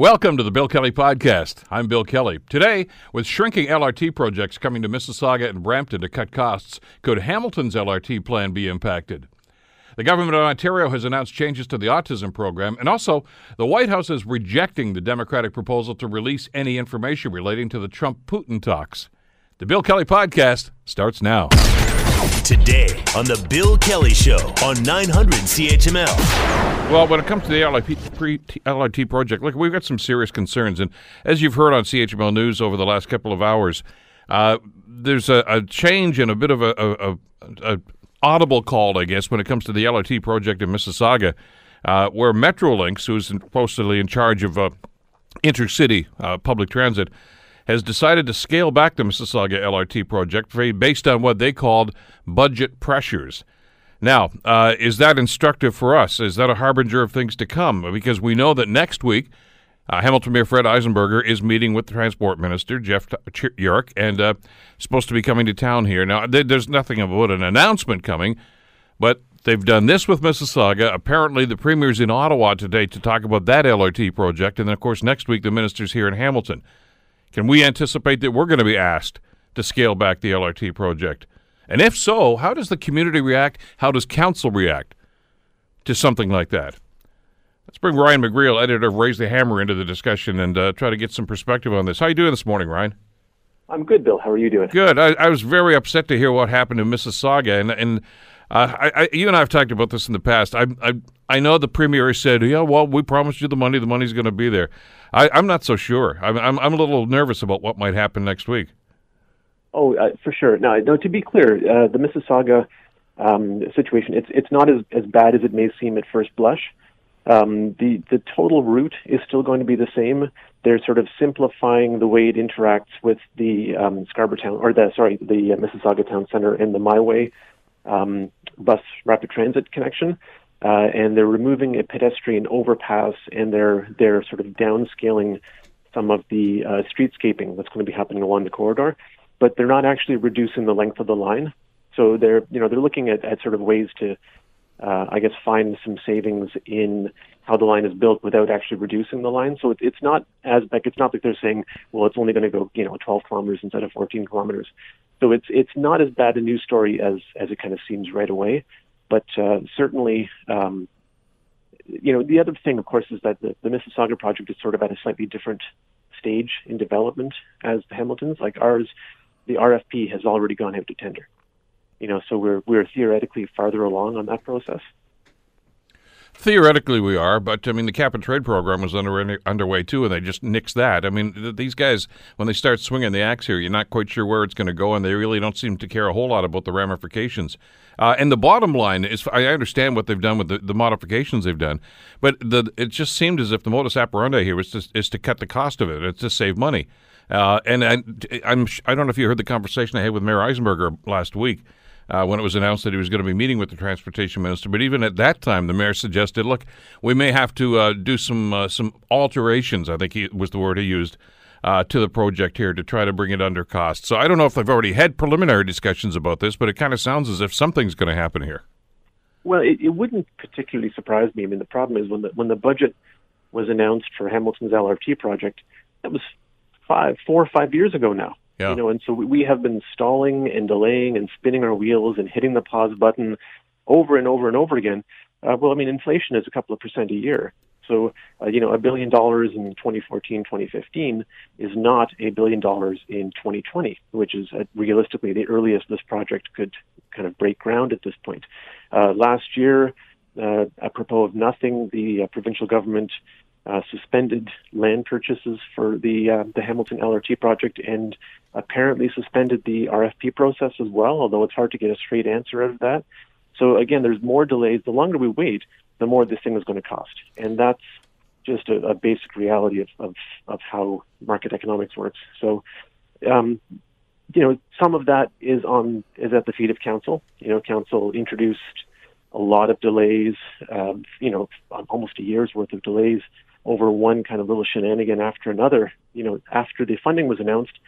Welcome to the Bill Kelly Podcast. I'm Bill Kelly. Today, with shrinking LRT projects coming to Mississauga and Brampton to cut costs, could Hamilton's LRT plan be impacted? The government of Ontario has announced changes to the autism program, and also the White House is rejecting the Democratic proposal to release any information relating to the Trump Putin talks. The Bill Kelly Podcast starts now. Today on The Bill Kelly Show on 900 CHML. Well, when it comes to the LRT project, look, we've got some serious concerns. And as you've heard on CHML News over the last couple of hours, uh, there's a, a, change and a bit of a, a, a, audible call, I guess, when it comes to the LRT project in Mississauga, uh, where Metrolinx, who's supposedly in charge of uh, intercity uh, public transit, has decided to scale back the Mississauga LRT project based on what they called budget pressures. Now, uh, is that instructive for us? Is that a harbinger of things to come? Because we know that next week, uh, Hamilton Mayor Fred Eisenberger is meeting with the Transport Minister, Jeff Yurek, and uh, supposed to be coming to town here. Now, th- there's nothing about an announcement coming, but they've done this with Mississauga. Apparently, the Premier's in Ottawa today to talk about that LRT project. And then, of course, next week, the Minister's here in Hamilton. Can we anticipate that we're going to be asked to scale back the LRT project? And if so, how does the community react? How does council react to something like that? Let's bring Ryan McGreal, editor of Raise the Hammer, into the discussion and uh, try to get some perspective on this. How are you doing this morning, Ryan? I'm good, Bill. How are you doing? Good. I, I was very upset to hear what happened in Mississauga, and and uh, I, I, you and I have talked about this in the past. I, I I know the premier said, "Yeah, well, we promised you the money. The money's going to be there." I, am not so sure. I'm, I'm, I'm a little nervous about what might happen next week. Oh, uh, for sure. Now, no, to be clear, uh, the Mississauga um, situation it's it's not as, as bad as it may seem at first blush. Um, the the total route is still going to be the same. They're sort of simplifying the way it interacts with the um, Scarborough Town or the sorry the Mississauga Town Center and the MiWay um, bus rapid transit connection uh, and they're removing a pedestrian overpass, and they're they're sort of downscaling some of the uh, streetscaping that's going to be happening along the corridor, but they're not actually reducing the length of the line. So they're you know they're looking at, at sort of ways to uh, I guess find some savings in how the line is built without actually reducing the line. So it, it's not as like it's not like they're saying, well, it's only going to go you know 12 kilometers instead of 14 kilometers. So it's it's not as bad a news story as as it kind of seems right away. But uh, certainly, um, you know, the other thing, of course, is that the, the Mississauga project is sort of at a slightly different stage in development as the Hamiltons. Like ours, the RFP has already gone out to tender. You know, so we're we're theoretically farther along on that process. Theoretically, we are, but I mean, the cap and trade program was under, underway too, and they just nixed that. I mean, th- these guys, when they start swinging the axe here, you're not quite sure where it's going to go, and they really don't seem to care a whole lot about the ramifications. Uh, and the bottom line is, I understand what they've done with the, the modifications they've done, but the, it just seemed as if the modus operandi here was to, is to cut the cost of it, it's to save money. Uh, and I, I'm, I don't know if you heard the conversation I had with Mayor Eisenberger last week uh, when it was announced that he was going to be meeting with the transportation minister. But even at that time, the mayor suggested, "Look, we may have to uh, do some uh, some alterations." I think he was the word he used. Uh, to the project here to try to bring it under cost. So I don't know if they've already had preliminary discussions about this, but it kind of sounds as if something's going to happen here. Well, it, it wouldn't particularly surprise me. I mean, the problem is when the when the budget was announced for Hamilton's LRT project, that was five, four or five years ago now. Yeah. You know, and so we have been stalling and delaying and spinning our wheels and hitting the pause button over and over and over again. Uh, well, I mean, inflation is a couple of percent a year. So, uh, you know, a billion dollars in 2014, 2015 is not a billion dollars in 2020, which is uh, realistically the earliest this project could kind of break ground at this point. Uh, last year, uh, apropos of nothing, the uh, provincial government uh, suspended land purchases for the uh, the Hamilton LRT project and apparently suspended the RFP process as well. Although it's hard to get a straight answer out of that. So again, there's more delays. The longer we wait, the more this thing is going to cost, and that's just a, a basic reality of, of of how market economics works. So. Um, you know, some of that is on is at the feet of council. You know, council introduced a lot of delays. Um, you know, almost a year's worth of delays over one kind of little shenanigan after another. You know, after the funding was announced,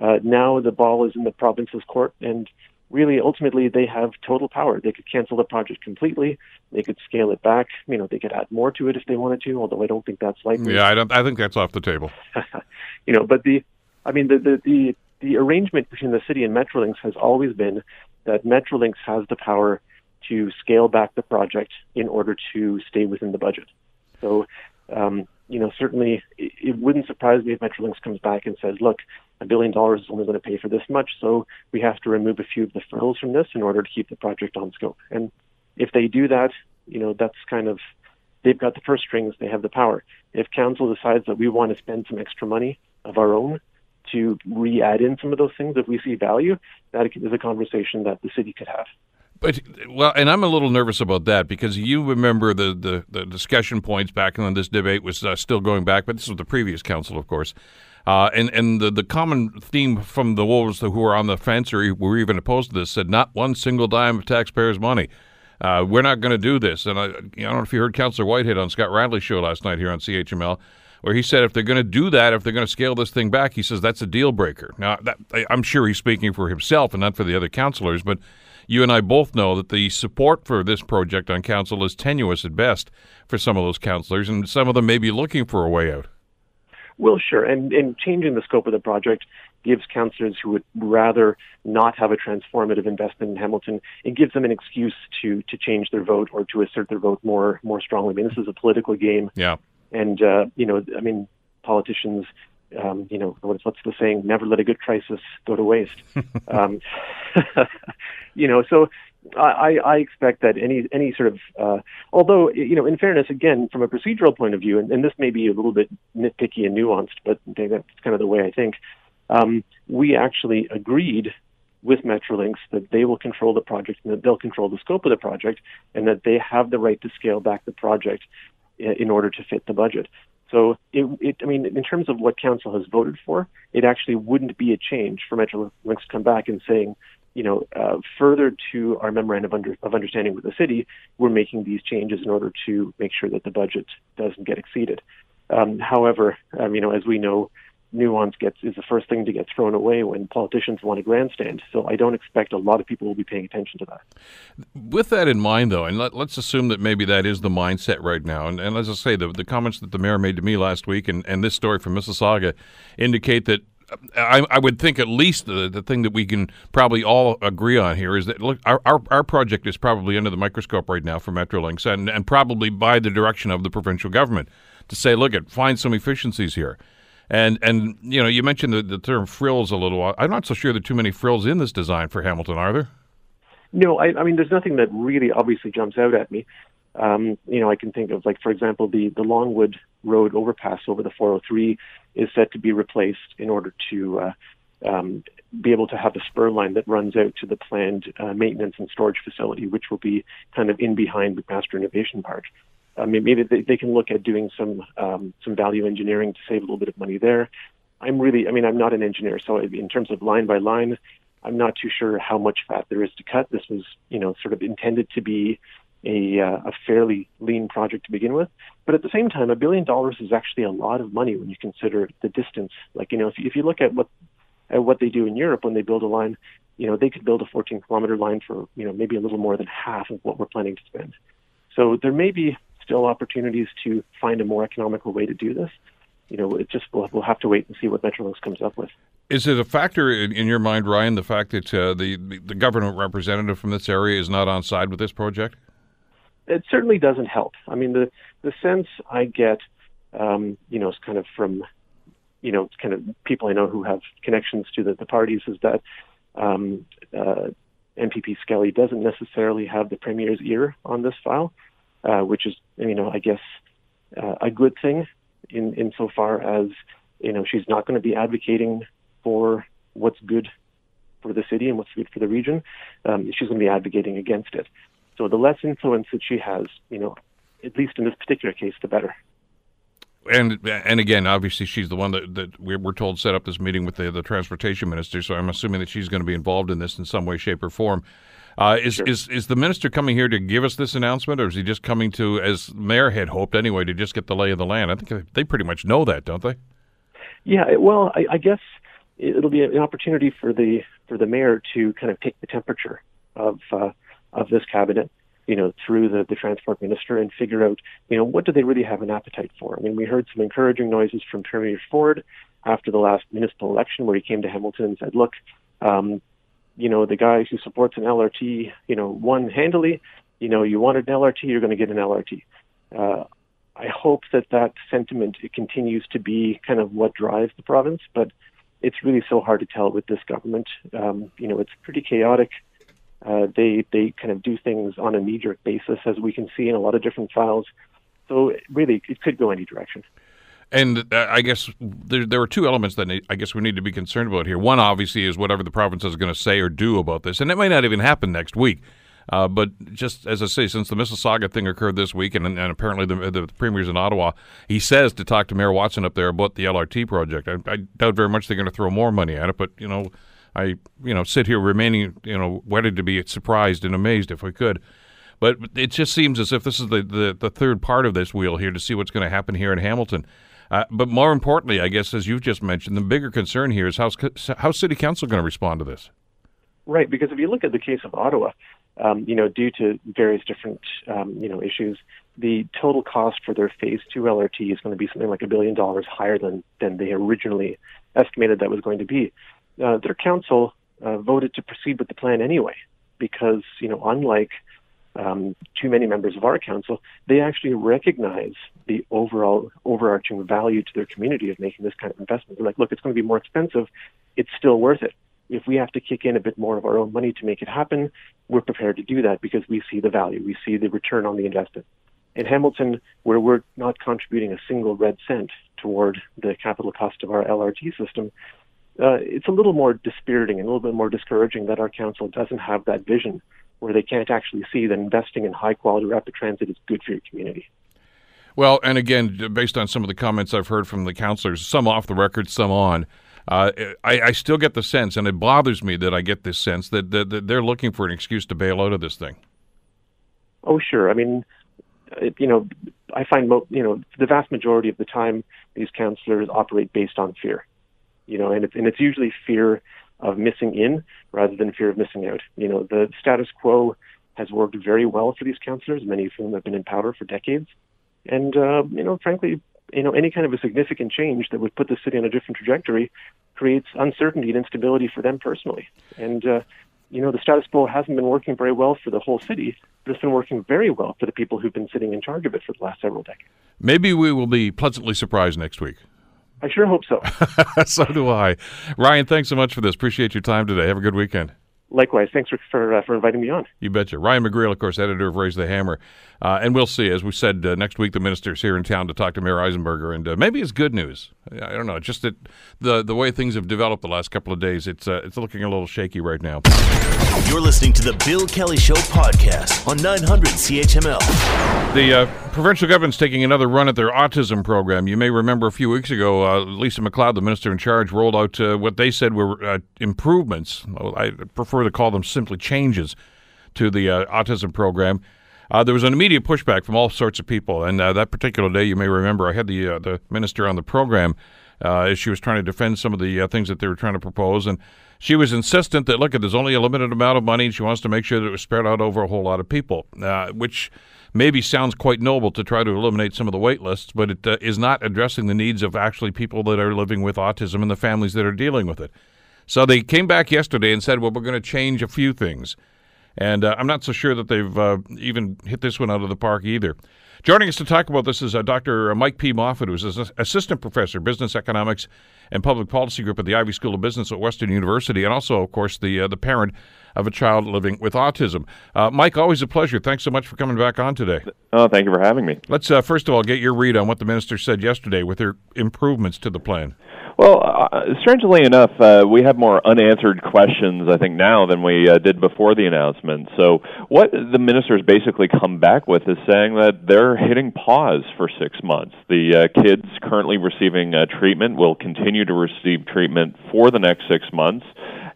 uh, now the ball is in the province's court, and really ultimately they have total power. They could cancel the project completely. They could scale it back. You know, they could add more to it if they wanted to, although I don't think that's likely. Yeah, I don't. I think that's off the table. you know, but the, I mean, the the the, the arrangement between the city and Metrolinx has always been that Metrolinx has the power to scale back the project in order to stay within the budget. So, um, you know, certainly it, it wouldn't surprise me if Metrolinx comes back and says, look, a billion dollars is only going to pay for this much, so we have to remove a few of the frills from this in order to keep the project on scope. And if they do that, you know, that's kind of they've got the purse strings, they have the power. If council decides that we want to spend some extra money of our own to re-add in some of those things if we see value, that is a conversation that the city could have. But well, and I'm a little nervous about that because you remember the the, the discussion points back when this debate was uh, still going back, but this was the previous council, of course. Uh, and and the, the common theme from the wolves who were on the fence or were even opposed to this said not one single dime of taxpayers' money. Uh, we're not going to do this. And I, I don't know if you heard Councillor Whitehead on Scott Radley's show last night here on CHML, where he said if they're going to do that, if they're going to scale this thing back, he says that's a deal breaker. Now, that, I'm sure he's speaking for himself and not for the other councillors, but you and I both know that the support for this project on council is tenuous at best for some of those councillors, and some of them may be looking for a way out. Well, sure. And, and changing the scope of the project gives councillors who would rather not have a transformative investment in Hamilton, it gives them an excuse to to change their vote or to assert their vote more more strongly. I mean, this is a political game. Yeah. And uh, you know, I mean, politicians, um, you know, what's what's the saying? Never let a good crisis go to waste. um, you know, so I, I expect that any any sort of uh, although you know in fairness again from a procedural point of view and, and this may be a little bit nitpicky and nuanced but that's kind of the way I think um, we actually agreed with Metrolinx that they will control the project and that they'll control the scope of the project and that they have the right to scale back the project in order to fit the budget. So it, it, I mean, in terms of what council has voted for, it actually wouldn't be a change for Metrolinx to come back and saying, you know, uh, further to our memorandum of, under, of understanding with the city, we're making these changes in order to make sure that the budget doesn't get exceeded. Um, however, um, you know, as we know, nuance gets is the first thing to get thrown away when politicians want a grandstand. So I don't expect a lot of people will be paying attention to that. With that in mind, though, and let, us assume that maybe that is the mindset right now. And, and as I say, the, the comments that the mayor made to me last week and, and this story from Mississauga indicate that I, I, would think at least the, the thing that we can probably all agree on here is that look, our, our, our project is probably under the microscope right now for Metrolinx and, and probably by the direction of the provincial government to say, look, at find some efficiencies here. And and you know, you mentioned the, the term frills a little while. I'm not so sure there are too many frills in this design for Hamilton, are there? No, I, I mean, there's nothing that really obviously jumps out at me. Um, you know, I can think of like, for example, the the Longwood Road overpass over the 403 is set to be replaced in order to uh, um, be able to have a spur line that runs out to the planned uh, maintenance and storage facility, which will be kind of in behind the McMaster Innovation Park. I mean, maybe they, they can look at doing some um, some value engineering to save a little bit of money there. I'm really, I mean, I'm not an engineer, so in terms of line by line, I'm not too sure how much fat there is to cut. This was, you know, sort of intended to be a, uh, a fairly lean project to begin with. But at the same time, a billion dollars is actually a lot of money when you consider the distance. Like, you know, if you, if you look at what at what they do in Europe when they build a line, you know, they could build a 14 kilometer line for, you know, maybe a little more than half of what we're planning to spend. So there may be still opportunities to find a more economical way to do this. You know, it just we'll, we'll have to wait and see what Metrolinx comes up with. Is it a factor in, in your mind, Ryan, the fact that uh, the the government representative from this area is not on side with this project? It certainly doesn't help. I mean, the the sense I get, um, you know, is kind of from, you know, kind of people I know who have connections to the, the parties is that um, uh, MPP Skelly doesn't necessarily have the premier's ear on this file, uh, which is, you know, I guess uh, a good thing in insofar as, you know, she's not going to be advocating for what's good for the city and what's good for the region. Um, she's going to be advocating against it. So the less influence that she has, you know, at least in this particular case, the better. And and again, obviously, she's the one that, that we're told set up this meeting with the, the transportation minister. So I'm assuming that she's going to be involved in this in some way, shape, or form. Uh, is sure. is is the minister coming here to give us this announcement, or is he just coming to, as Mayor had hoped anyway, to just get the lay of the land? I think they pretty much know that, don't they? Yeah. Well, I, I guess it'll be an opportunity for the for the mayor to kind of take the temperature of uh, of this cabinet, you know, through the, the transport minister and figure out, you know, what do they really have an appetite for? I mean, we heard some encouraging noises from Premier Ford after the last municipal election, where he came to Hamilton and said, "Look, um, you know, the guy who supports an LRT, you know, won handily. You know, you wanted an LRT, you're going to get an LRT." Uh, I hope that that sentiment it continues to be kind of what drives the province, but it's really so hard to tell with this government. Um, you know, it's pretty chaotic. Uh, they they kind of do things on a knee-jerk basis, as we can see in a lot of different files. So really, it could go any direction. And uh, I guess there, there are two elements that I guess we need to be concerned about here. One, obviously, is whatever the province is going to say or do about this, and it may not even happen next week. Uh, but just as I say, since the Mississauga thing occurred this week, and, and apparently the, the premier's in Ottawa, he says to talk to Mayor Watson up there about the LRT project. I, I doubt very much they're going to throw more money at it, but you know, I you know sit here remaining you know wedded to be surprised and amazed if we could. But it just seems as if this is the, the, the third part of this wheel here to see what's going to happen here in Hamilton. Uh, but more importantly, I guess, as you've just mentioned, the bigger concern here is how's, how's City Council going to respond to this? Right, because if you look at the case of Ottawa, um, you know, due to various different, um, you know, issues, the total cost for their phase two LRT is going to be something like a billion dollars higher than than they originally estimated that was going to be. Uh, their council uh, voted to proceed with the plan anyway, because you know, unlike um, too many members of our council, they actually recognize the overall overarching value to their community of making this kind of investment. They're like, look, it's going to be more expensive. It's still worth it if we have to kick in a bit more of our own money to make it happen, we're prepared to do that because we see the value, we see the return on the investment. In Hamilton, where we're not contributing a single red cent toward the capital cost of our LRT system, uh, it's a little more dispiriting and a little bit more discouraging that our council doesn't have that vision where they can't actually see that investing in high quality rapid transit is good for your community. Well, and again, based on some of the comments I've heard from the councillors, some off the record, some on, uh, I, I, still get the sense, and it bothers me that I get this sense that, that, that, they're looking for an excuse to bail out of this thing. Oh, sure. I mean, it, you know, I find mo- you know the vast majority of the time these counselors operate based on fear. You know, and it's and it's usually fear of missing in rather than fear of missing out. You know, the status quo has worked very well for these counselors, many of whom have been in power for decades. And uh, you know, frankly, you know, any kind of a significant change that would put the city on a different trajectory creates uncertainty and instability for them personally. And, uh, you know, the status quo hasn't been working very well for the whole city, but it's been working very well for the people who've been sitting in charge of it for the last several decades. Maybe we will be pleasantly surprised next week. I sure hope so. so do I. Ryan, thanks so much for this. Appreciate your time today. Have a good weekend. Likewise. Thanks for for, uh, for inviting me on. You betcha. Ryan McGreal, of course, editor of Raise the Hammer. Uh, and we'll see. As we said, uh, next week the minister's here in town to talk to Mayor Eisenberger. And uh, maybe it's good news. I don't know. Just that the the way things have developed the last couple of days, it's, uh, it's looking a little shaky right now. You're listening to the Bill Kelly Show podcast on 900 CHML. The uh, provincial government's taking another run at their autism program. You may remember a few weeks ago, uh, Lisa MacLeod, the minister in charge, rolled out uh, what they said were uh, improvements. I prefer to call them simply changes to the uh, autism program. Uh, there was an immediate pushback from all sorts of people, and that particular day, you may remember, I had the the minister on the program as she was trying to defend some of the things that they were trying to propose, and she was insistent that look, there's only a limited amount of money. She wants to make sure that it was spread out over a whole lot of people, uh, which maybe sounds quite noble to try to eliminate some of the wait lists, but it uh, is not addressing the needs of actually people that are living with autism and the families that are dealing with it. So they came back yesterday and said, well, we're going to change a few things. And uh, I'm not so sure that they've uh, even hit this one out of the park either. Joining us to talk about this is uh, Dr. Mike P. Moffatt, who's an assistant professor, business economics and public policy group at the Ivey School of Business at Western University, and also, of course, the uh, the parent of a child living with autism. Uh, Mike, always a pleasure. Thanks so much for coming back on today. Oh, thank you for having me. Let's uh, first of all get your read on what the minister said yesterday with her improvements to the plan. Well, uh, strangely enough, uh, we have more unanswered questions, I think, now than we uh, did before the announcement. So, what the ministers basically come back with is saying that they're hitting pause for six months. The uh, kids currently receiving uh, treatment will continue to receive treatment for the next six months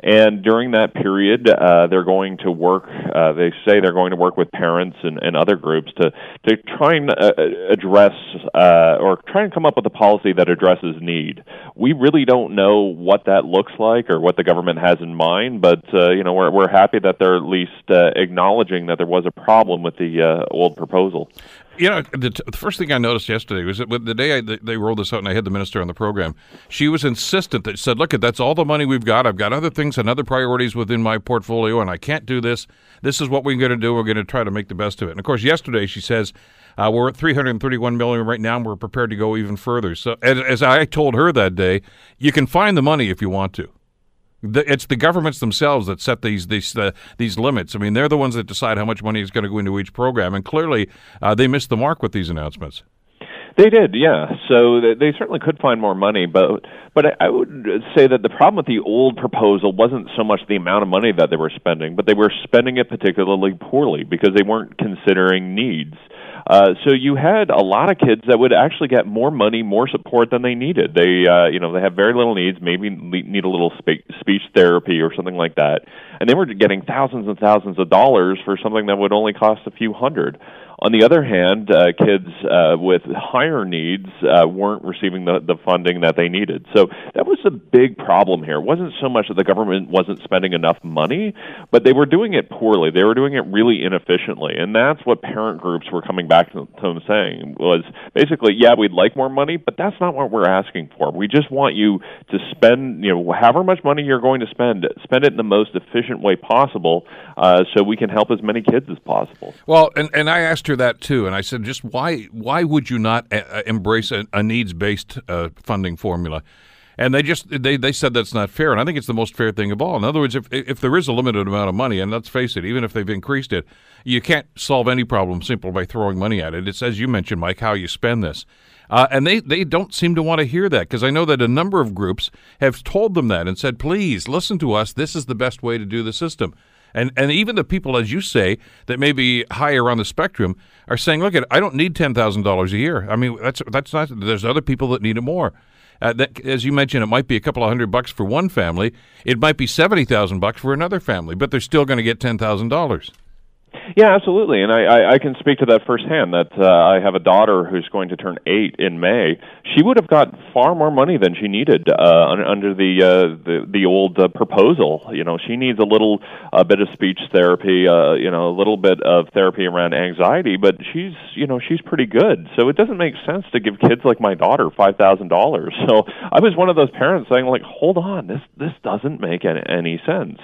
And during that period, uh, they're going to work. Uh, they say they're going to work with parents and, and other groups to to try and uh, address uh, or try and come up with a policy that addresses need. We really don't know what that looks like or what the government has in mind, but uh, you know we're we're happy that they're at least uh, acknowledging that there was a problem with the uh, old proposal. You know, the, t- the, first thing I noticed yesterday was that the day I, they rolled this out and I had the minister on the program, she was insistent that she said, "Look, that's all the money we've got. I've got other things and other priorities within my portfolio, and I can't do this. This is what we're going to do. We're going to try to make the best of it." And of course, yesterday she says. Uh, we're at 331 million right now, and we're prepared to go even further. So, as, as I told her that day, you can find the money if you want to. The, it's the governments themselves that set these these uh, these limits. I mean, they're the ones that decide how much money is going to go into each program, and clearly uh, they missed the mark with these announcements. They did, yeah. So they certainly could find more money, but but I would say that the problem with the old proposal wasn't so much the amount of money that they were spending, but they were spending it particularly poorly because they weren't considering needs. Uh, so you had a lot of kids that would actually get more money, more support than they needed. They, uh, you know, they have very little needs, maybe need a little spe- speech therapy or something like that, and they were getting thousands and thousands of dollars for something that would only cost a few hundred. On the other hand, uh, kids uh, with higher needs uh, weren't receiving the, the funding that they needed. So that was a big problem here. It wasn't so much that the government wasn't spending enough money, but they were doing it poorly. They were doing it really inefficiently, and that's what parent groups were coming back to, them saying was basically, yeah, we'd like more money, but that's not what we're asking for. We just want you to spend, you know, however much money you're going to spend, spend it in the most efficient way possible, uh, so we can help as many kids as possible. Well, and and I asked that too, and I said, just why why would you not a- uh, uh, embrace a, a needs based uh, funding formula? And they just they, they said that's not fair, and I think it's the most fair thing of all. In other words, if if there is a limited amount of money, and let's face it, even if they've increased it, you can't solve any problem simply by throwing money at it. It's as you mentioned, Mike, how you spend this. Uh, and they, they don't seem to want to hear that because I know that a number of groups have told them that and said, please listen to us. This is the best way to do the system. And and even the people, as you say, that may be higher on the spectrum are saying, look, at I don't need ten thousand dollars a year. I mean, that's that's not. There's other people that need it more. Uh, that, as you mentioned, it might be a couple of hundred bucks for one family. It might be seventy thousand bucks for another family, but they're still going to get ten thousand dollars. Yeah, absolutely, and I, I, I can speak to that firsthand. That uh, I have a daughter who's going to turn eight in May. She would have got far more money than she needed uh, under the uh, the the old uh, proposal. You know, she needs a little uh, bit of speech therapy, uh, you know, a little bit of therapy around anxiety, but she's you know she's pretty good. So it doesn't make sense to give kids like my daughter five thousand dollars. So I was one of those parents saying like, hold on, this this doesn't make any, any sense.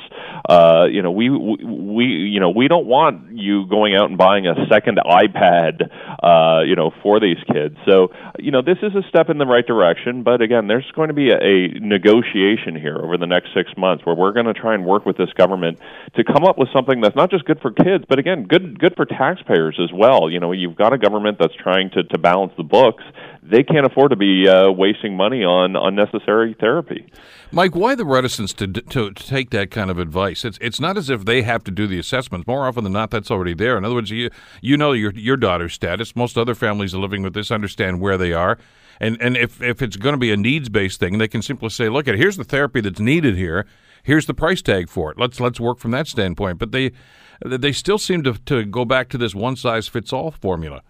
Uh, you know, we, we we you know we don't want you going out and buying a second iPad, uh, you know, for these kids. So, you know, this is a step in the right direction. But again, there's going to be a, a negotiation here over the next six months where we're going to try and work with this government to come up with something that's not just good for kids, but again, good good for taxpayers as well. You know, you've got a government that's trying to to balance the books. They can't afford to be uh, wasting money on unnecessary therapy. Mike, why the reticence to, to, to take that kind of advice? It's it's not as if they have to do the assessments. More often than not, that's already there. In other words, you you know your your daughter's status. Most other families living with this understand where they are, and and if if it's going to be a needs based thing, they can simply say, look, at here's the therapy that's needed here. Here's the price tag for it. Let's let's work from that standpoint. But they they still seem to to go back to this one size fits all formula.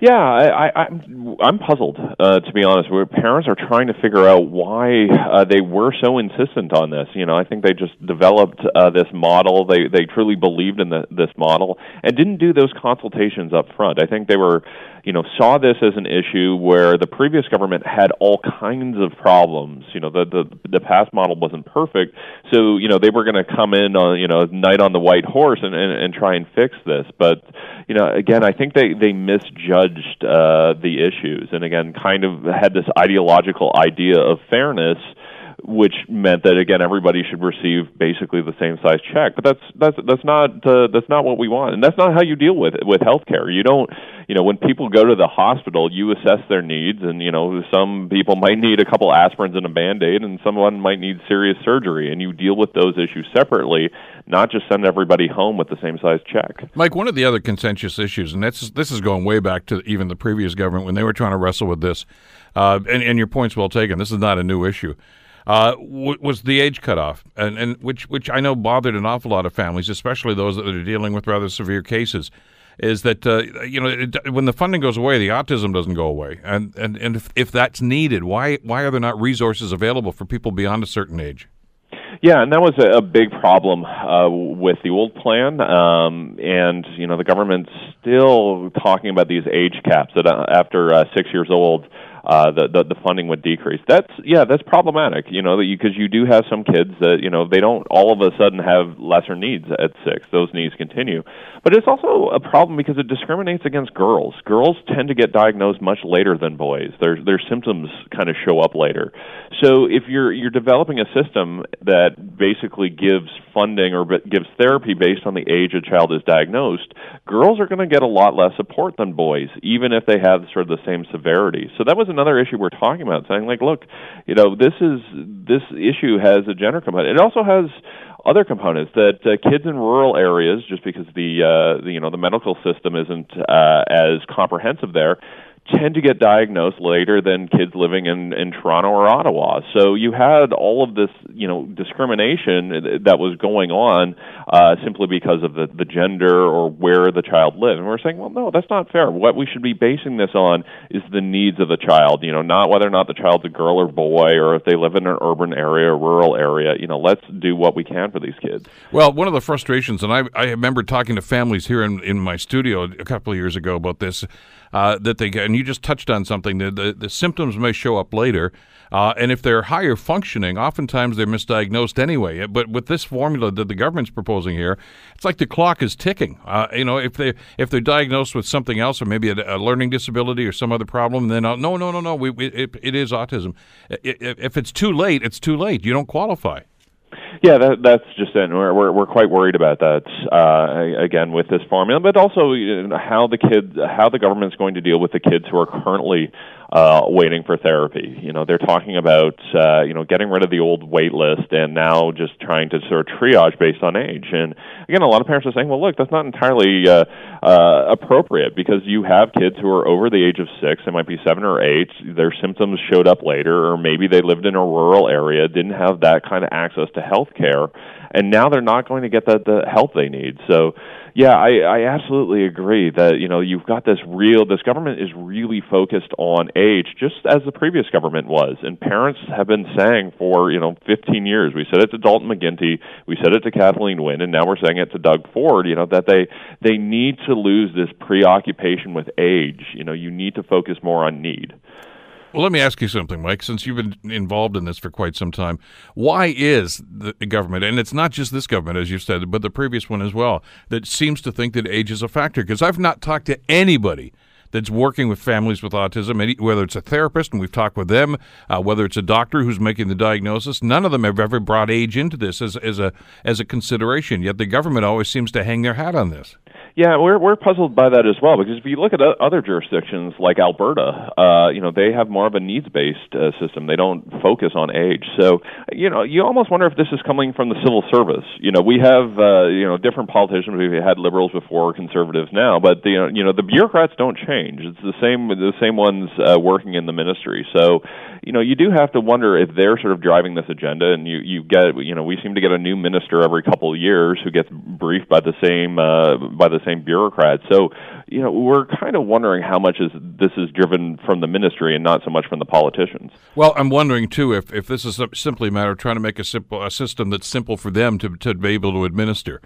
Yeah, I, I, I'm I'm puzzled uh, to be honest. Where parents are trying to figure out why uh, they were so insistent on this. You know, I think they just developed uh, this model. They they truly believed in the, this model and didn't do those consultations up front. I think they were, you know, saw this as an issue where the previous government had all kinds of problems. You know, the the the past model wasn't perfect, so you know they were going to come in on you know knight on the white horse and, and and try and fix this. But you know, again, I think they they misjudged uh, the issues, and again, kind of had this ideological idea of fairness which meant that again everybody should receive basically the same size check. But that's that's that's not uh, that's not what we want, and that's not how you deal with with healthcare. You don't you know when people go to the hospital, you assess their needs, and you know some people might need a couple aspirins and a band aid, and someone might need serious surgery, and you deal with those issues separately, not just send everybody home with the same size check. Mike, one of the other contentious issues, and that's this is going way back to even the previous government when they were trying to wrestle with this. Uh, and, and your point's well taken. This is not a new issue uh, w- was the age cutoff, and, and which which I know bothered an awful lot of families, especially those that are dealing with rather severe cases. Is that uh, you know it, when the funding goes away, the autism doesn't go away, and and, and if, if that's needed, why why are there not resources available for people beyond a certain age? Yeah, and that was a, a big problem uh, with the old plan, um, and you know the government's still talking about these age caps that uh, after uh, six years old uh, the, the the funding would decrease. That's yeah, that's problematic. You know, because you do have some kids that you know they don't all of a sudden have lesser needs at six. Those needs continue, but it's also a problem because it discriminates against girls. Girls tend to get diagnosed much later than boys. Their their symptoms kind of show up later. So if you're you're developing a system that basically gives funding or gives therapy based on the age a child is diagnosed, girls are going to get a lot less support than boys, even if they have sort of the same severity. So that was another issue we're talking about, saying like, look, you know, this is this issue has a gender component. It also has other components that uh, kids in rural areas, just because the, uh, the you know the medical system isn't uh, as comprehensive there, tend to get diagnosed later than kids living in in Toronto or Ottawa. So you had all of this, you know, discrimination that was going on uh, simply because of the the gender or where the child lived. And we're saying, well, no, that's not fair. What we should be basing this on is the needs of the child. You know, not whether or not the child's a girl or boy, or if they live in an urban area or rural area. You know, let's do what we can for these kids. Well, one of the frustrations, and I I remember talking to families here in in my studio a couple of years ago about this uh, that they. And you just touched on something. The, the, the symptoms may show up later. Uh, and if they're higher functioning, oftentimes they're misdiagnosed anyway. But with this formula that the government's proposing here, it's like the clock is ticking. Uh, you know, if they if they're diagnosed with something else, or maybe a, a learning disability or some other problem, then uh, no, no, no, no, we, we, it, it is autism. If it's too late, it's too late. You don't qualify. Yeah, that, that's just it. We're, we're we're quite worried about that uh, again with this formula, but also you know, how the kids, how the government's going to deal with the kids who are currently uh, waiting for therapy. You know, they're talking about uh, you know getting rid of the old wait list and now just trying to sort of triage based on age. And again, a lot of parents are saying, well, look, that's not entirely uh, uh, appropriate because you have kids who are over the age of six. They might be seven or eight. Their symptoms showed up later, or maybe they lived in a rural area, didn't have that kind of access to health care, and now they're not going to get the, the help they need. So yeah, I, I absolutely agree that you know you've got this real. This government is really focused on age, just as the previous government was, and parents have been saying for you know 15 years. We said it to Dalton McGuinty, we said it to Kathleen Wynne, and now we're saying it to Doug Ford. You know that they they need to lose this preoccupation with age. You know, you need to focus more on need. Well, let me ask you something, Mike. Since you've been involved in this for quite some time, why is the government, and it's not just this government, as you said, but the previous one as well, that seems to think that age is a factor? Because I've not talked to anybody that's working with families with autism, whether it's a therapist, and we've talked with them, uh, whether it's a doctor who's making the diagnosis. None of them have ever brought age into this as, as a as a consideration. Yet the government always seems to hang their hat on this. Yeah, we're we're puzzled by that as well because if you look at other jurisdictions like Alberta, uh, you know they have more of a needs-based uh, system. They don't focus on age. So you know you almost wonder if this is coming from the civil service. You know we have uh, you know different politicians. We've had liberals before, conservatives now, but the, you know the bureaucrats don't change. It's the same the same ones uh, working in the ministry. So you know you do have to wonder if they're sort of driving this agenda. And you you get you know we seem to get a new minister every couple of years who gets briefed by the same uh, by the same bureaucrats. So, you know, we're kind of wondering how much is this is driven from the ministry and not so much from the politicians. Well, I'm wondering too if, if this is simply a matter of trying to make a simple a system that's simple for them to to be able to administer.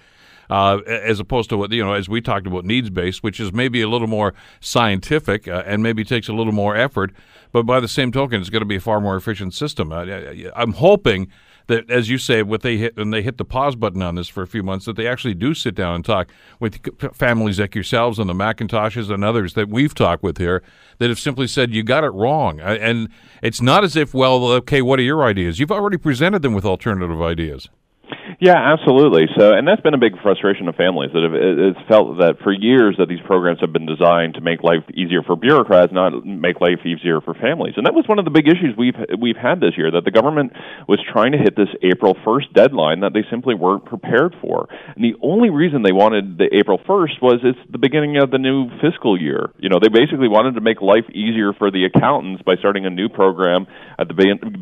Uh, as opposed to what you know, as we talked about, needs based, which is maybe a little more scientific uh, and maybe takes a little more effort, but by the same token, it's going to be a far more efficient system. I, I'm hoping that, as you say, what they hit when they hit the pause button on this for a few months, that they actually do sit down and talk with families like yourselves and the Macintoshes and others that we've talked with here that have simply said you got it wrong, and it's not as if well, okay, what are your ideas? You've already presented them with alternative ideas. Yeah, absolutely. So, and that's been a big frustration of families that have it's felt that for years that these programs have been designed to make life easier for bureaucrats, not make life easier for families. And that was one of the big issues we've we've had this year that the government was trying to hit this April 1st deadline that they simply weren't prepared for. And the only reason they wanted the April 1st was it's the beginning of the new fiscal year. You know, they basically wanted to make life easier for the accountants by starting a new program at the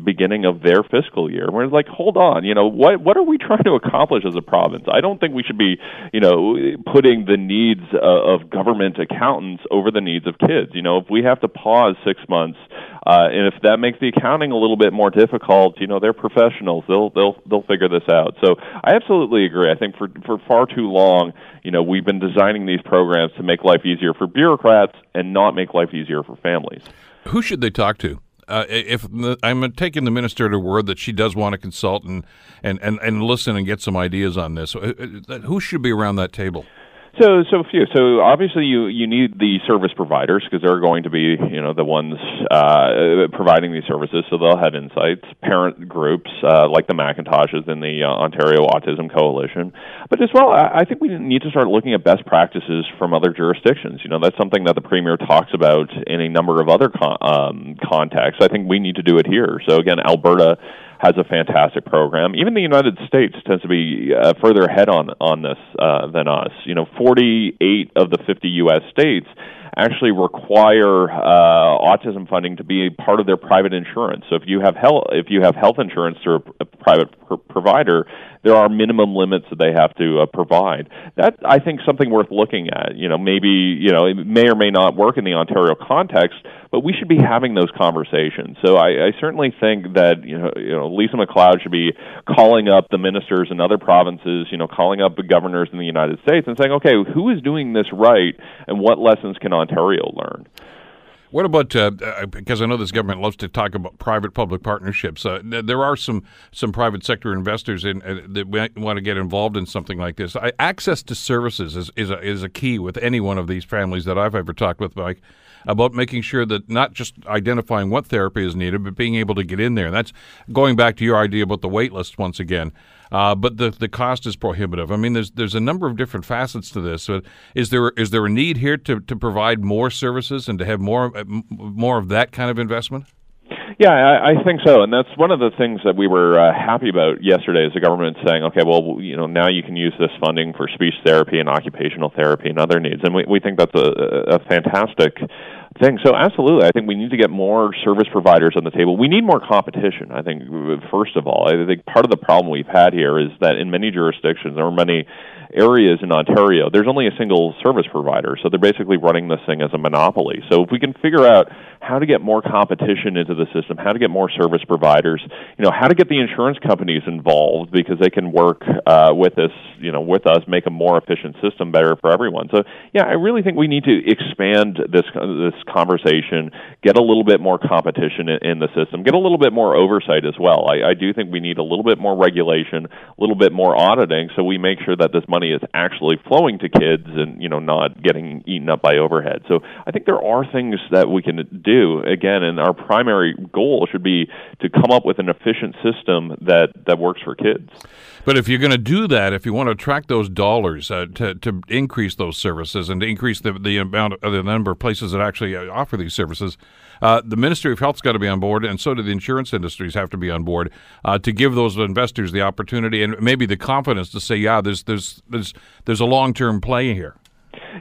beginning of their fiscal year. We're like, hold on, you know, what what are we trying to accomplish as a province? I don't think we should be, you know, putting the needs uh, of government accountants over the needs of kids. You know, if we have to pause six months, uh, and if that makes the accounting a little bit more difficult, you know, they're professionals. They'll they'll they'll figure this out. So I absolutely agree. I think for for far too long, you know, we've been designing these programs to make life easier for bureaucrats and not make life easier for families. Who should they talk to? Uh, if the, I'm taking the minister to word that she does want to consult and, and, and, and listen and get some ideas on this, uh, uh, who should be around that table? So, so few. So, obviously, you you need the service providers because they're going to be, you know, the ones uh, providing these services. So they'll have insights. Parent groups uh, like the Macintoshes and the uh, Ontario Autism Coalition, but as well, I, I think we need to start looking at best practices from other jurisdictions. You know, that's something that the premier talks about in a number of other con- um, contexts. I think we need to do it here. So again, Alberta has a fantastic program. Even the United States tends to be uh, further ahead on on this uh, than us. You know, 48 of the 50 U.S. states actually require uh, autism funding to be a part of their private insurance. So if you have health if you have health insurance through a, private pr- provider, there are minimum limits that they have to uh, provide. That I think something worth looking at. You know, maybe you know it may or may not work in the Ontario context, but we should be having those conversations. So I, I certainly think that you know, you know Lisa MacLeod should be calling up the ministers in other provinces, you know, calling up the governors in the United States and saying, okay, who is doing this right, and what lessons can Ontario learn? What about uh, uh, because I know this government loves to talk about private-public partnerships. Uh, there are some some private sector investors in, uh, that want to get involved in something like this. I, access to services is is a, is a key with any one of these families that I've ever talked with, Mike about making sure that not just identifying what therapy is needed, but being able to get in there. And that's going back to your idea about the wait list once again. Uh, but the the cost is prohibitive. I mean, there's there's a number of different facets to this. So is there is there a need here to, to provide more services and to have more uh, more of that kind of investment? Yeah, I, I think so, and that's one of the things that we were uh, happy about yesterday. Is the government saying, okay, well, you know, now you can use this funding for speech therapy and occupational therapy and other needs, and we we think that's a, a fantastic thing. So absolutely, I think we need to get more service providers on the table. We need more competition. I think first of all, I think part of the problem we've had here is that in many jurisdictions or many areas in Ontario, there's only a single service provider, so they're basically running this thing as a monopoly. So if we can figure out how to get more competition into the system, how to get more service providers, you know, how to get the insurance companies involved because they can work uh, with us, you know, with us, make a more efficient system better for everyone. So yeah, I really think we need to expand this this conversation, get a little bit more competition in, in the system, get a little bit more oversight as well. I, I do think we need a little bit more regulation, a little bit more auditing, so we make sure that this money is actually flowing to kids and you know not getting eaten up by overhead. So I think there are things that we can do do again, and our primary goal should be to come up with an efficient system that that works for kids. But if you're going to do that, if you want to attract those dollars uh, to, to increase those services and to increase the, the amount of the number of places that actually uh, offer these services, uh, the Ministry of Health's got to be on board, and so do the insurance industries have to be on board uh, to give those investors the opportunity and maybe the confidence to say, yeah, there's there's there's there's a long term play here.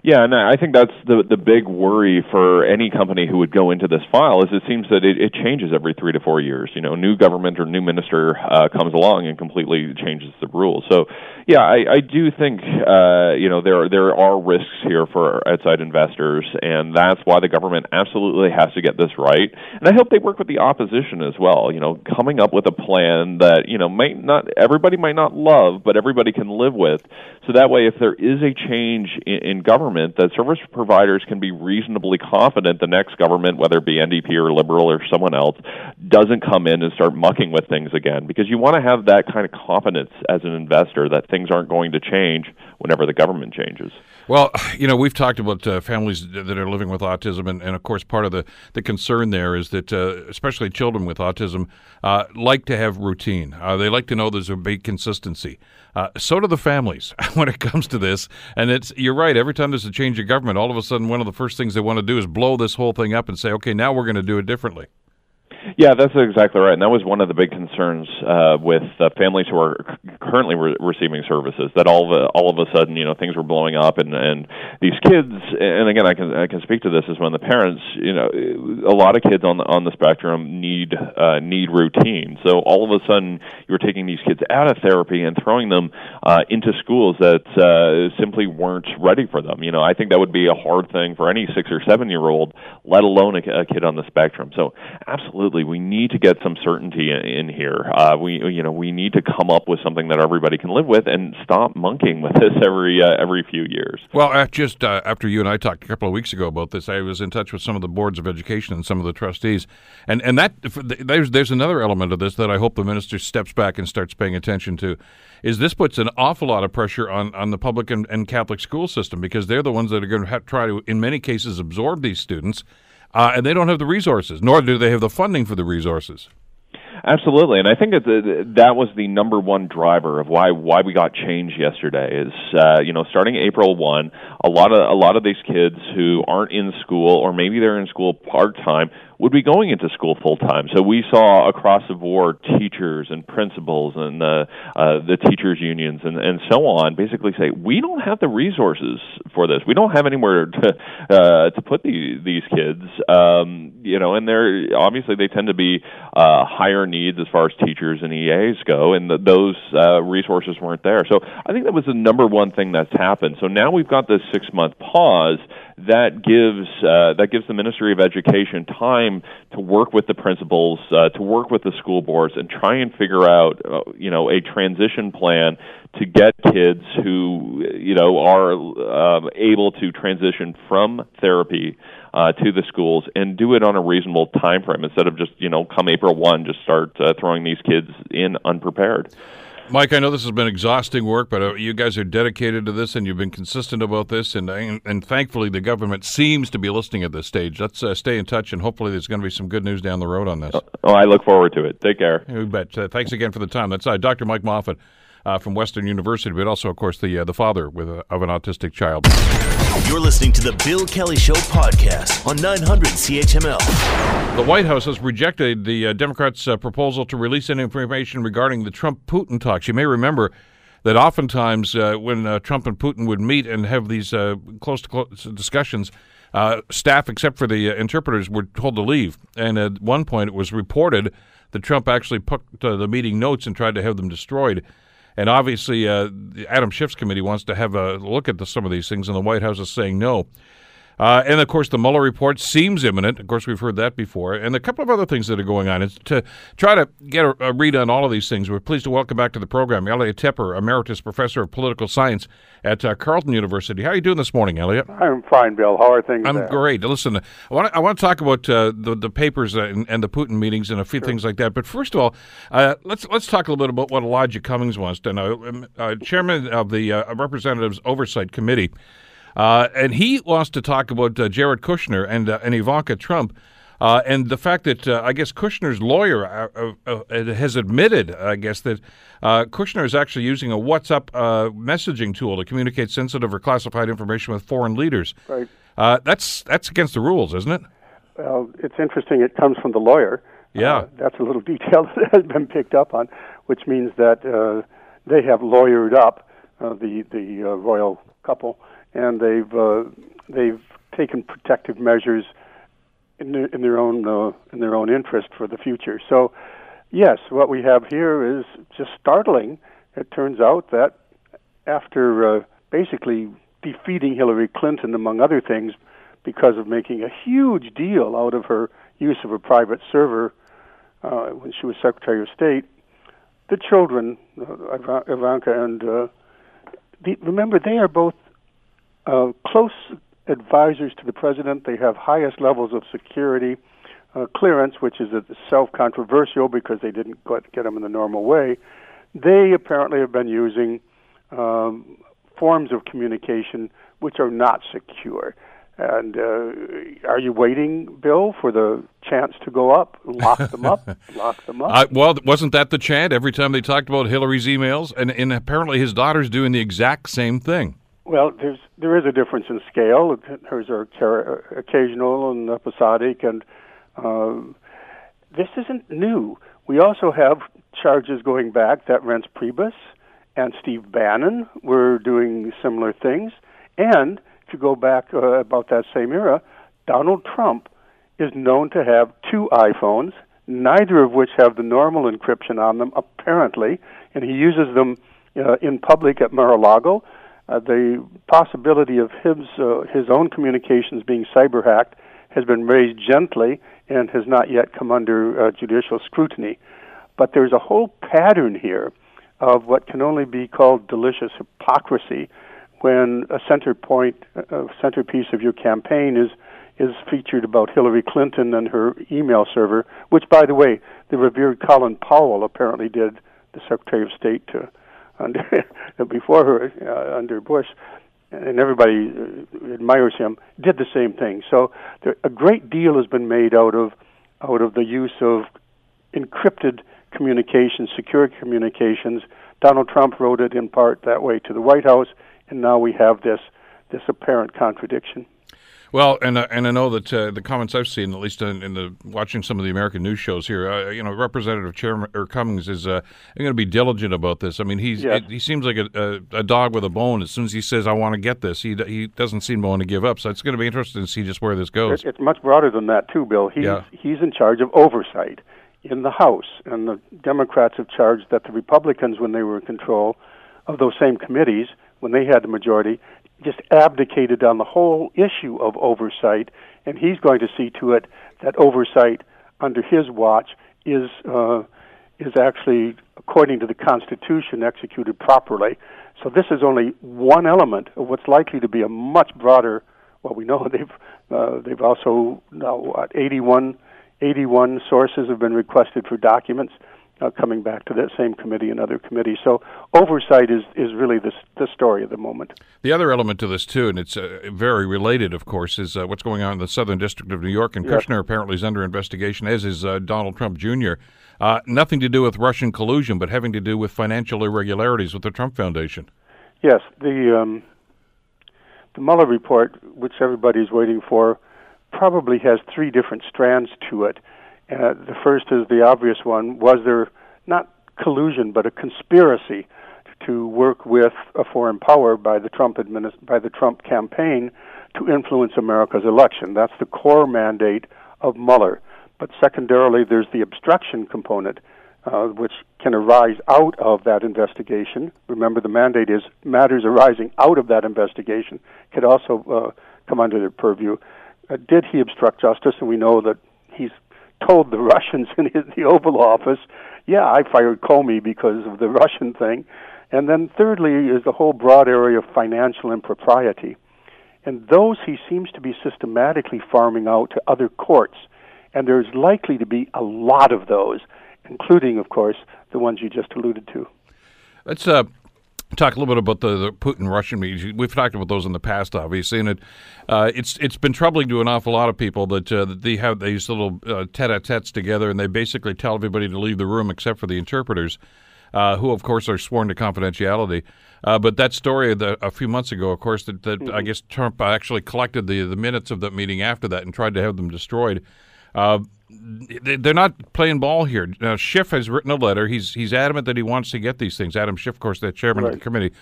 Yeah, and I think that's the the big worry for any company who would go into this file is it seems that it, it changes every three to four years. You know, new government or new minister uh, comes along and completely changes the rules. So, yeah, I, I do think uh, you know there there are risks here for outside investors, and that's why the government absolutely has to get this right. And I hope they work with the opposition as well. You know, coming up with a plan that you know might not everybody might not love, but everybody can live with. So that way, if there is a change in, in government government that service providers can be reasonably confident the next government, whether it be NDP or Liberal or someone else, doesn't come in and start mucking with things again. Because you want to have that kind of confidence as an investor that things aren't going to change whenever the government changes. Well, you know, we've talked about uh, families that are living with autism, and, and, of course, part of the, the concern there is that, uh, especially children with autism, uh, like to have routine. Uh, they like to know there's a big consistency. Uh, so do the families when it comes to this. And it's you're right. Every time there's a change of government, all of a sudden, one of the first things they want to do is blow this whole thing up and say, "Okay, now we're going to do it differently." Yeah, that's exactly right, and that was one of the big concerns uh, with uh, families who are c- currently re- receiving services. That all of a, all of a sudden, you know, things were blowing up, and and these kids, and again, I can I can speak to this as when the parents, you know, a lot of kids on the on the spectrum need uh, need routine. So all of a sudden, you were taking these kids out of therapy and throwing them uh, into schools that uh, simply weren't ready for them. You know, I think that would be a hard thing for any six or seven year old, let alone a, a kid on the spectrum. So absolutely absolutely we need to get some certainty in, here. Uh, we you know we need to come up with something that everybody can live with and stop monkeying with this every uh, every few years. Well, just uh, after you and I talked a couple of weeks ago about this, I was in touch with some of the boards of education and some of the trustees, and and that there's there's another element of this that I hope the minister steps back and starts paying attention to, is this puts an awful lot of pressure on on the public and, and Catholic school system because they're the ones that are going to try to in many cases absorb these students uh, and they don't have the resources, nor do they have the funding for the resources. Absolutely, and I think that the, that was the number one driver of why why we got change yesterday. Is uh, you know starting April one, a lot of a lot of these kids who aren't in school or maybe they're in school part time would be going into school full time. So we saw across the board teachers and principals and the uh, the teachers unions and and so on basically say we don't have the resources for this. We don't have anywhere to uh, to put the, these kids. Um, you know, and they're obviously they tend to be uh, higher needs as far as teachers and EAs go, and the, those uh, resources weren't there. So I think that was the number one thing that's happened. So now we've got this six month pause that gives uh, that gives the Ministry of Education time to work with the principals, uh, to work with the school boards, and try and figure out uh, you know a transition plan to get kids who you know are uh, able to transition from therapy uh, to the schools and do it on a reasonable time frame instead of just you know come April one just start uh, throwing these kids in unprepared. Mike, I know this has been exhausting work, but uh, you guys are dedicated to this, and you've been consistent about this, and and, and thankfully the government seems to be listening at this stage. Let's uh, stay in touch, and hopefully there's going to be some good news down the road on this. Oh, I look forward to it. Take care. You bet. Uh, thanks again for the time. That's uh, Dr. Mike Moffatt uh, from Western University, but also, of course, the uh, the father with a, of an autistic child. You're listening to the Bill Kelly Show podcast on 900 CHML. The White House has rejected the uh, Democrats' uh, proposal to release any information regarding the Trump-Putin talks. You may remember that oftentimes uh, when uh, Trump and Putin would meet and have these close to close discussions. staff, except for the interpreters, were told to leave. And at one point, it was reported that Trump actually put the meeting notes and tried to have them destroyed. And obviously, uh, the Adam Schiff's committee wants to have a look at the, some of these things, and the White House is saying no. Uh, and of course, the Mueller report seems imminent. Of course, we've heard that before. And a couple of other things that are going on. is to try to get a, a, read on all of these things, we're pleased to welcome back to the program Elliot Tepper, Emeritus Professor of Political Science at uh, Carleton University. How are you doing this morning, Elliot? I'm fine, Bill. How are things? I'm there? great. Listen, I want to, I want to talk about uh, the the papers and, and, the Putin meetings and a few sure. things like that. But first of all, uh, let's let's talk a little bit about what Elijah Cummings wants to know. Um, uh, chairman of the uh, Representatives Oversight Committee. Uh, and he wants to talk about uh, Jared Kushner and uh, and Ivanka Trump. Uh, and the fact that uh, I guess Kushner's lawyer uh, has admitted, I guess, that Kushner is actually using a WhatsApp messaging tool to communicate sensitive or classified information with foreign leaders. Right. that's that's against the rules, isn't it? Well, it's interesting. It comes from the lawyer. Yeah. that's a little detail that has been picked up on, which means that they have lawyered up the the royal couple and they've uh, they've taken protective measures in their, in their own uh, in their own interest for the future. So, yes, what we have here is just startling. It turns out that after uh, basically defeating Hillary Clinton, among other things, because of making a huge deal out of her use of a private server uh, when she was Secretary of State, the children, uh, Ivanka and uh, the, remember they are both uh, close advisors to the president. They have highest levels of security uh, clearance, which is self-controversial because they didn't get them in the normal way. They apparently have been using um, forms of communication which are not secure. And uh, are you waiting, Bill, for the chance to go up, lock them up, lock them up? Uh, well, wasn't that the chant every time they talked about Hillary's emails? And, and apparently his daughter's doing the exact same thing. Well, there's there is a difference in scale. Hers are occasional and episodic, and uh, this isn't new. We also have charges going back that Reince Priebus and Steve Bannon were doing similar things, and if you go back uh, about that same era, Donald Trump is known to have two iPhones, neither of which have the normal encryption on them, apparently, and he uses them uh, in public at Mar-a-Lago. Uh, the possibility of his uh, his own communications being cyber hacked has been raised gently and has not yet come under uh, judicial scrutiny. But there's a whole pattern here of what can only be called delicious hypocrisy when a center point, a centerpiece of your campaign is is featured about Hillary Clinton and her email server, which, by the way, the revered Colin Powell apparently did, the Secretary of State to under before her uh, under Bush, and everybody uh, admires him. Did the same thing. So there, a great deal has been made out of out of the use of encrypted communications, secure communications. Donald Trump wrote it in part that way to the White House and now we have this this apparent contradiction. Well, and uh, and I know that uh, the comments I've seen, at least in, in, the watching some of the American news shows here, uh, you know, Representative Chairman or Cummings is uh, going to be diligent about this. I mean, he's it, he seems like a, a, a, dog with a bone. As soon as he says, "I want to get this," he he doesn't seem want to give up. So it's going to be interesting to see just where this goes. It's much broader than that, too, Bill. He's yeah. he's in charge of oversight in the House, and the Democrats have charged that the Republicans, when they were in control of those same committees when they had the majority, just abdicated on the whole issue of oversight, and he's going to see to it that oversight under his watch is uh, is actually, according to the Constitution, executed properly. So this is only one element of what's likely to be a much broader. Well, we know they've uh, they've also now what 81, 81 sources have been requested for documents uh, coming back to that same committee and other committees. So oversight is, is really the, the story of the moment. The other element to this, too, and it's uh, very related, of course, is uh, what's going on in the Southern District of New York. And Kushner apparently is under investigation, as is uh, Donald Trump Jr. Uh, nothing to do with Russian collusion, but having to do with financial irregularities with the Trump Foundation. Yes, the um, the Mueller report, which everybody's waiting for, probably has three different strands to it. Uh, the first is the obvious one. Was there not collusion, but a conspiracy to work with a foreign power by the Trump administ- by the Trump campaign to influence America's election? That's the core mandate of Mueller. But secondarily, there's the obstruction component, uh, which can arise out of that investigation. Remember, the mandate is matters arising out of that investigation could also uh, come under their purview. Uh, did he obstruct justice? And we know that he's told the Russians in his, the Oval Office, "Yeah, I fired Comey because of the Russian thing." And then thirdly is the whole broad area of financial impropriety. And those he seems to be systematically farming out to other courts. And there's likely to be a lot of those, including, of course, the ones you just alluded to. Let's uh, talk a little bit about the, the Putin Russian meetings. We've talked about those in the past, obviously, and it uh, it's it's been troubling to an awful lot of people that, uh, that they have these little uh, tete-a-tetes together, and they basically tell everybody to leave the room except for the interpreters, uh, who of course are sworn to confidentiality. Uh, but that story that a few months ago, of course, that, that mm-hmm. I guess Trump actually collected the the minutes of that meeting after that and tried to have them destroyed. Uh, they're not playing ball here. Now, Schiff has written a letter. He's he's adamant that he wants to get these things. Adam Schiff, of course, the chairman right. of the committee.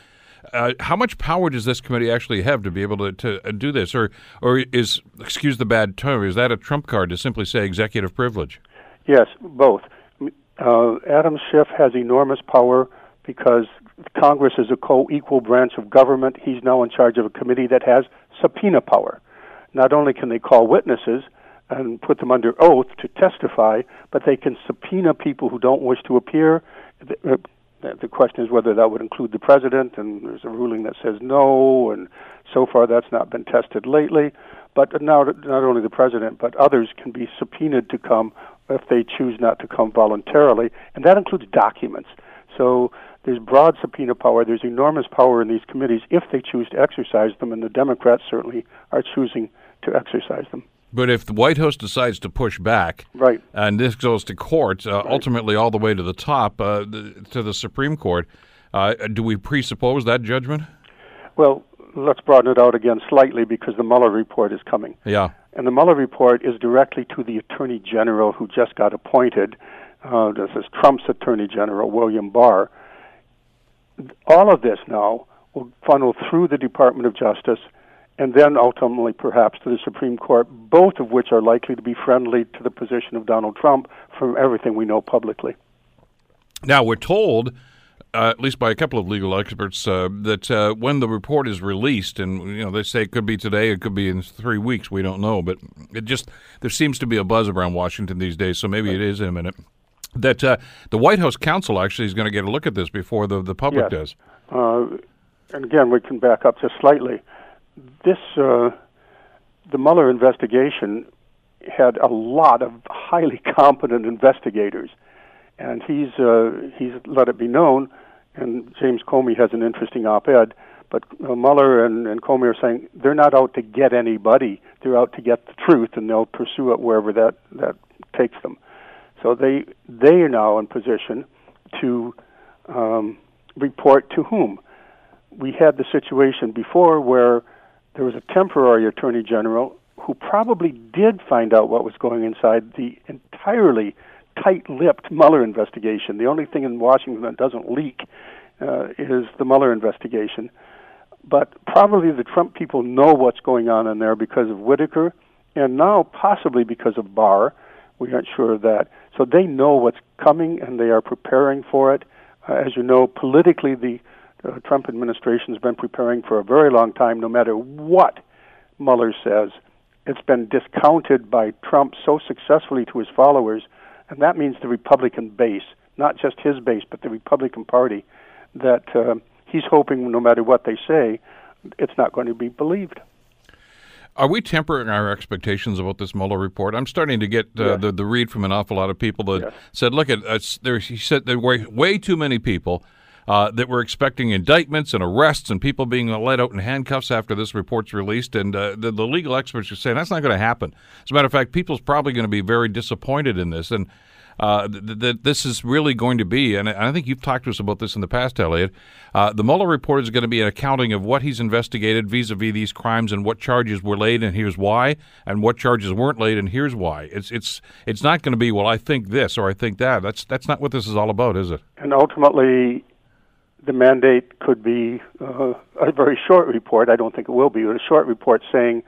Uh, how much power does this committee actually have to be able to, to uh, do this, or or is excuse the bad term is that a trump card to simply say executive privilege? Yes, both. Uh, Adam Schiff has enormous power because Congress is a co-equal branch of government. He's now in charge of a committee that has subpoena power. Not only can they call witnesses, and put them under oath to testify, but they can subpoena people who don't wish to appear. The, uh, the question is whether that would include the president, and there's a ruling that says no, and so far that's not been tested lately. But now, not only the president, but others can be subpoenaed to come if they choose not to come voluntarily, and that includes documents. So There's broad subpoena power. There's enormous power in these committees if they choose to exercise them, and the Democrats certainly are choosing to exercise them. But if the White House decides to push back, right, and this goes to court, uh, right. ultimately all the way to the top, uh, the, to the Supreme Court, uh, do we presuppose that judgment? Well, let's broaden it out again slightly because the Mueller report is coming. Yeah. And the Mueller report is directly to the Attorney General who just got appointed. Uh, this is Trump's Attorney General, William Barr. All of this now will funnel through the Department of Justice and then ultimately perhaps to the Supreme Court, both of which are likely to be friendly to the position of Donald Trump from everything we know publicly. Now, we're told uh, at least by a couple of legal experts, uh, that uh, when the report is released, and you know they say it could be today, it could be in three weeks, we don't know, but it just there seems to be a buzz around Washington these days, so maybe it is imminent. That uh, the White House counsel actually is going to get a look at this before the the public yes. does. Uh, and again, we can back up just slightly. This uh, the Mueller investigation had a lot of highly competent investigators and he's uh, he's let it be known. And James Comey has an interesting op-ed. But uh, Mueller and, and Comey are saying they're not out to get anybody; they're out to get the truth, and they'll pursue it wherever that that takes them. So they they are now in position to um, report to whom. We had the situation before where there was a temporary attorney general who probably did find out what was going inside the entirely tight-lipped Mueller investigation. The only thing in Washington that doesn't leak uh, is the Mueller investigation. But probably the Trump people know what's going on in there because of Whitaker, and now possibly because of Barr. We aren't sure of that. So they know what's coming, and they are preparing for it. Uh, as you know, politically, the uh, Trump administration has been preparing for a very long time, no matter what Mueller says. It's been discounted by Trump so successfully to his followers and that means the Republican base, not just his base, but the Republican Party, that uh, he's hoping no matter what they say, it's not going to be believed. Are we tempering our expectations about this Mueller report? I'm starting to get uh, yes. the the read from an awful lot of people that yes. said, "Look at uh, there." He said there were way too many people uh, that were expecting indictments and arrests and people being let out in handcuffs after this report's released. And uh, the, the, legal experts are saying that's not going to happen. As a matter of fact, people's probably going to be very disappointed in this. And uh, that th- this is really going to be, and I think you've talked to us about this in the past, Elliot. Uh, the Mueller report is going to be an accounting of what he's investigated vis-a-vis these crimes and what charges were laid, and here's why, and what charges weren't laid, and here's why. It's it's it's not going to be well, I think this or I think that. That's that's not what this is all about, is it? And ultimately, the mandate could be uh, a very short report. I don't think it will be, but a short report saying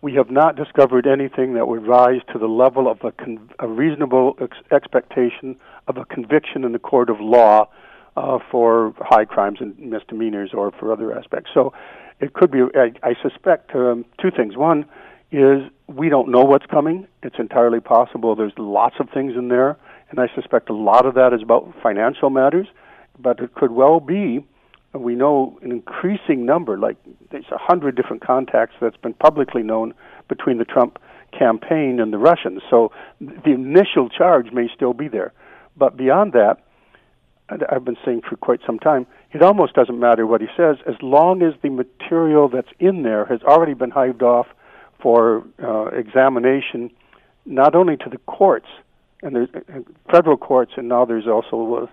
we have not discovered anything that would rise to the level of a, con- a reasonable ex- expectation of a conviction in the court of law uh, for high crimes and misdemeanors or for other aspects. So it could be, I, I suspect, um, two things. One is we don't know what's coming. It's entirely possible there's lots of things in there, and I suspect a lot of that is about financial matters, but it could well be we know an increasing number, like there's a hundred different contacts that's been publicly known between the Trump campaign and the Russians. So the initial charge may still be there, but beyond that, I've been saying for quite some time, it almost doesn't matter what he says as long as the material that's in there has already been hived off for uh, examination, not only to the courts and there's uh, federal courts, and now there's also uh,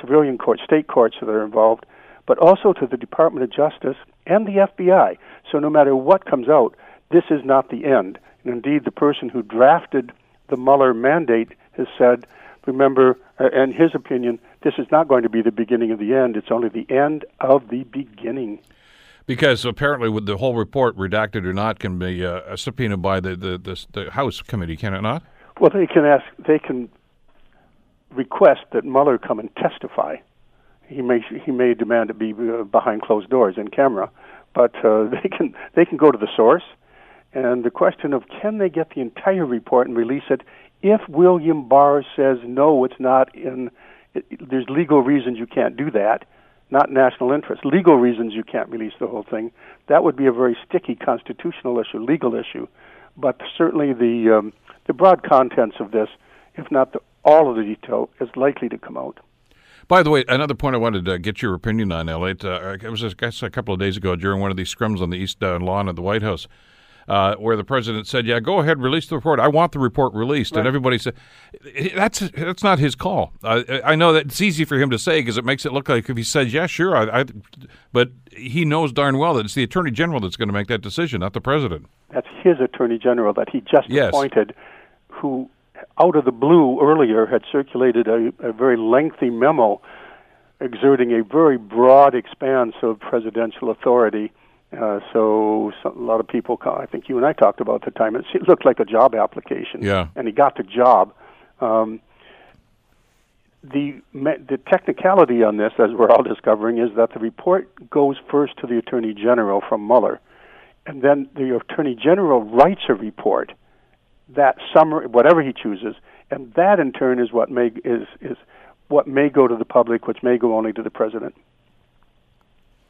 civilian courts, state courts that are involved but also to the Department of Justice and the FBI. So no matter what comes out, this is not the end. And indeed, the person who drafted the Mueller mandate has said, remember, uh, in his opinion, this is not going to be the beginning of the end. It's only the end of the beginning. Because apparently, with the whole report, redacted or not, can be uh, subpoenaed by the, the, the, the House committee, can it not? Well, they can ask, they can request that Mueller come and testify he may he may demand it be uh, behind closed doors in camera, but uh, they can they can go to the source. And the question of can they get the entire report and release it if William Barr says no, it's not in. It, there's legal reasons you can't do that, not national interest. Legal reasons you can't release the whole thing. That would be a very sticky constitutional issue, legal issue. But certainly the um, the broad contents of this, if not the, all of the detail, is likely to come out. By the way, another point I wanted to get your opinion on, Elliot. Uh, it was, I guess, a couple of days ago during one of these scrums on the east uh, lawn of the White House. Uh, where the president said, "Yeah, go ahead, release the report. I want the report released." And everybody said, "That's that's not his call." I I know that it's easy for him to say because it makes it look like if he says, "Yeah, sure," I, I, but he knows darn well that it's the attorney general that's going to make that decision, not the president. That's his attorney general that he just Yes. appointed, who, out of the blue earlier, had circulated a, a very lengthy memo exerting a very broad expanse of presidential authority. Uh, so, so a lot of people, I think you and I talked about at the time, it, it looked like a job application. Yeah. And he got the job. Um, the the technicality on this, as we're all discovering, is that the report goes first to the Attorney General from Mueller, and then the Attorney General writes a report that summary, whatever he chooses, and that in turn is what may is is what may go to the public, which may go only to the president.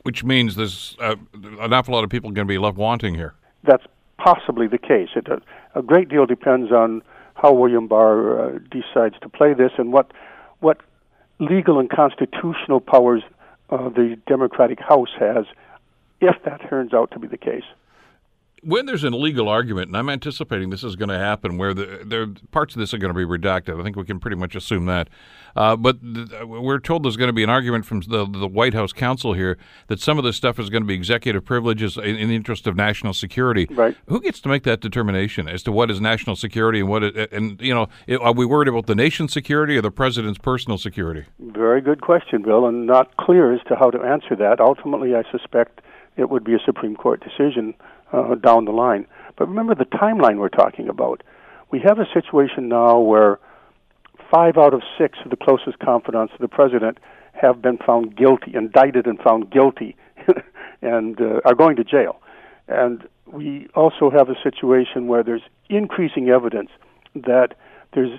Which means there's uh, an awful lot of people going to be left wanting here. That's possibly the case. It, a, a great deal depends on how William Barr uh, decides to play this and what what legal and constitutional powers uh, the Democratic House has, if that turns out to be the case. When there's an illegal argument, and I'm anticipating this is going to happen, where the there parts of this are going to be redacted. I think we can pretty much assume that. Uh, but th- we're told there's going to be an argument from the, the White House counsel here that some of this stuff is going to be executive privileges in, in the interest of national security. Right. Who gets to make that determination as to what is national security and what? It, and you know, it, are we worried about the nation's security or the president's personal security? Very good question, Bill, and not clear as to how to answer that. Ultimately, I suspect it would be a Supreme Court decision uh, down the line. But remember the timeline we're talking about. We have a situation now where five out of six of the closest confidants of the president have been found guilty, indicted and found guilty, and uh, are going to jail. And we also have a situation where there's increasing evidence that there's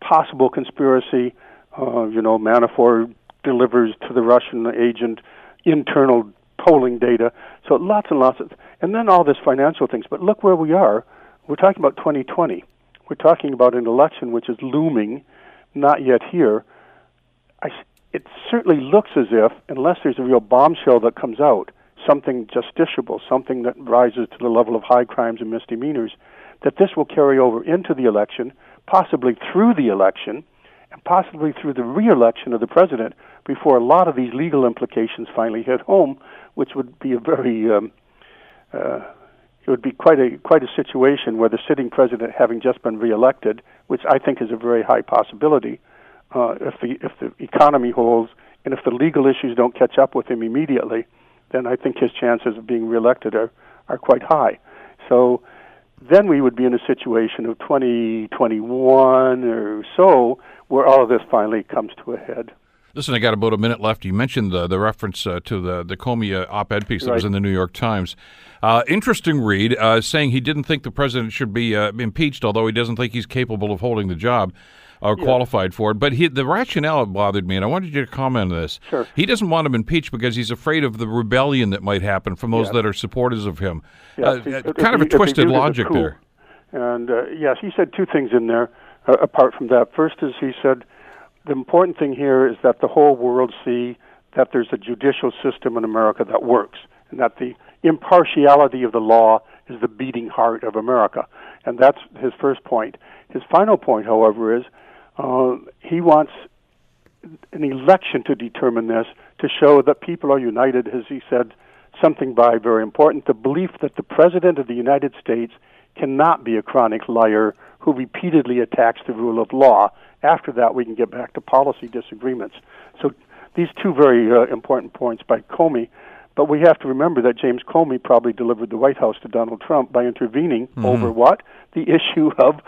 possible conspiracy. Uh, you know, Manafort delivers to the Russian agent internal polling data. So lots and lots of, and then all this financial things. But look where we are. We're talking about 2020. We're talking about an election which is looming, not yet here. I, it certainly looks as if, unless there's a real bombshell that comes out, something justiciable, something that rises to the level of high crimes and misdemeanors, that this will carry over into the election, possibly through the election, and possibly through the re-election of the president before a lot of these legal implications finally hit home, which would be a very um, uh, it would be quite a quite a situation where the sitting president, having just been reelected, which I think is a very high possibility, uh, if the if the economy holds and if the legal issues don't catch up with him immediately, then I think his chances of being reelected are are quite high. So then we would be in a situation of 2021 or so where all of this finally comes to a head. Listen, I got about a minute left. You mentioned the, the reference uh, to the, the Comey uh, op ed piece that was in the New York Times. Uh, interesting read, uh, saying he didn't think the president should be uh, impeached, although he doesn't think he's capable of holding the job or qualified for it. But he, the rationale bothered me, and I wanted you to comment on this. Sure. He doesn't want him impeached because he's afraid of the rebellion that might happen from those Yeah. that are supporters of him. Yeah, Uh, he- uh, kind of a he twisted viewed it as a logic there. And uh, yes, he said two things in there. Uh, apart from that, first is he said the important thing here is that the whole world see that there's a judicial system in America that works, and that the impartiality of the law is the beating heart of America. And that's his first point. His final point, however, is uh, he wants an election to determine this to show that people are united, as he said, something by very important the belief that the President of the United States cannot be a chronic liar who repeatedly attacks the rule of law. After that, we can get back to policy disagreements. So these two very uh, important points by Comey. But we have to remember that James Comey probably delivered the White House to Donald Trump by intervening over what? The issue of,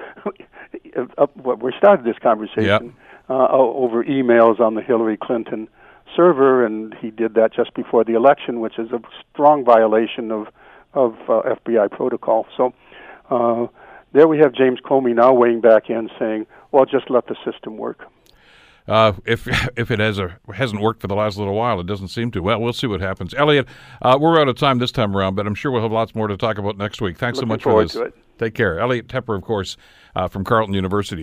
of, of what we started this conversation Yep. uh, over emails on the Hillary Clinton server, and he did that just before the election, which is a strong violation of of uh, FBI protocol. So uh, there we have James Comey now weighing back in, saying, "Well, just let the system work." Uh, if if it has a, hasn't worked for the last little while, it doesn't seem to. Well, we'll see what happens. Elliot, uh, we're out of time this time around, but I'm sure we'll have lots more to talk about next week. Thanks so much for this. to it. Take care. Elliot Tepper, of course, uh, from Carleton University.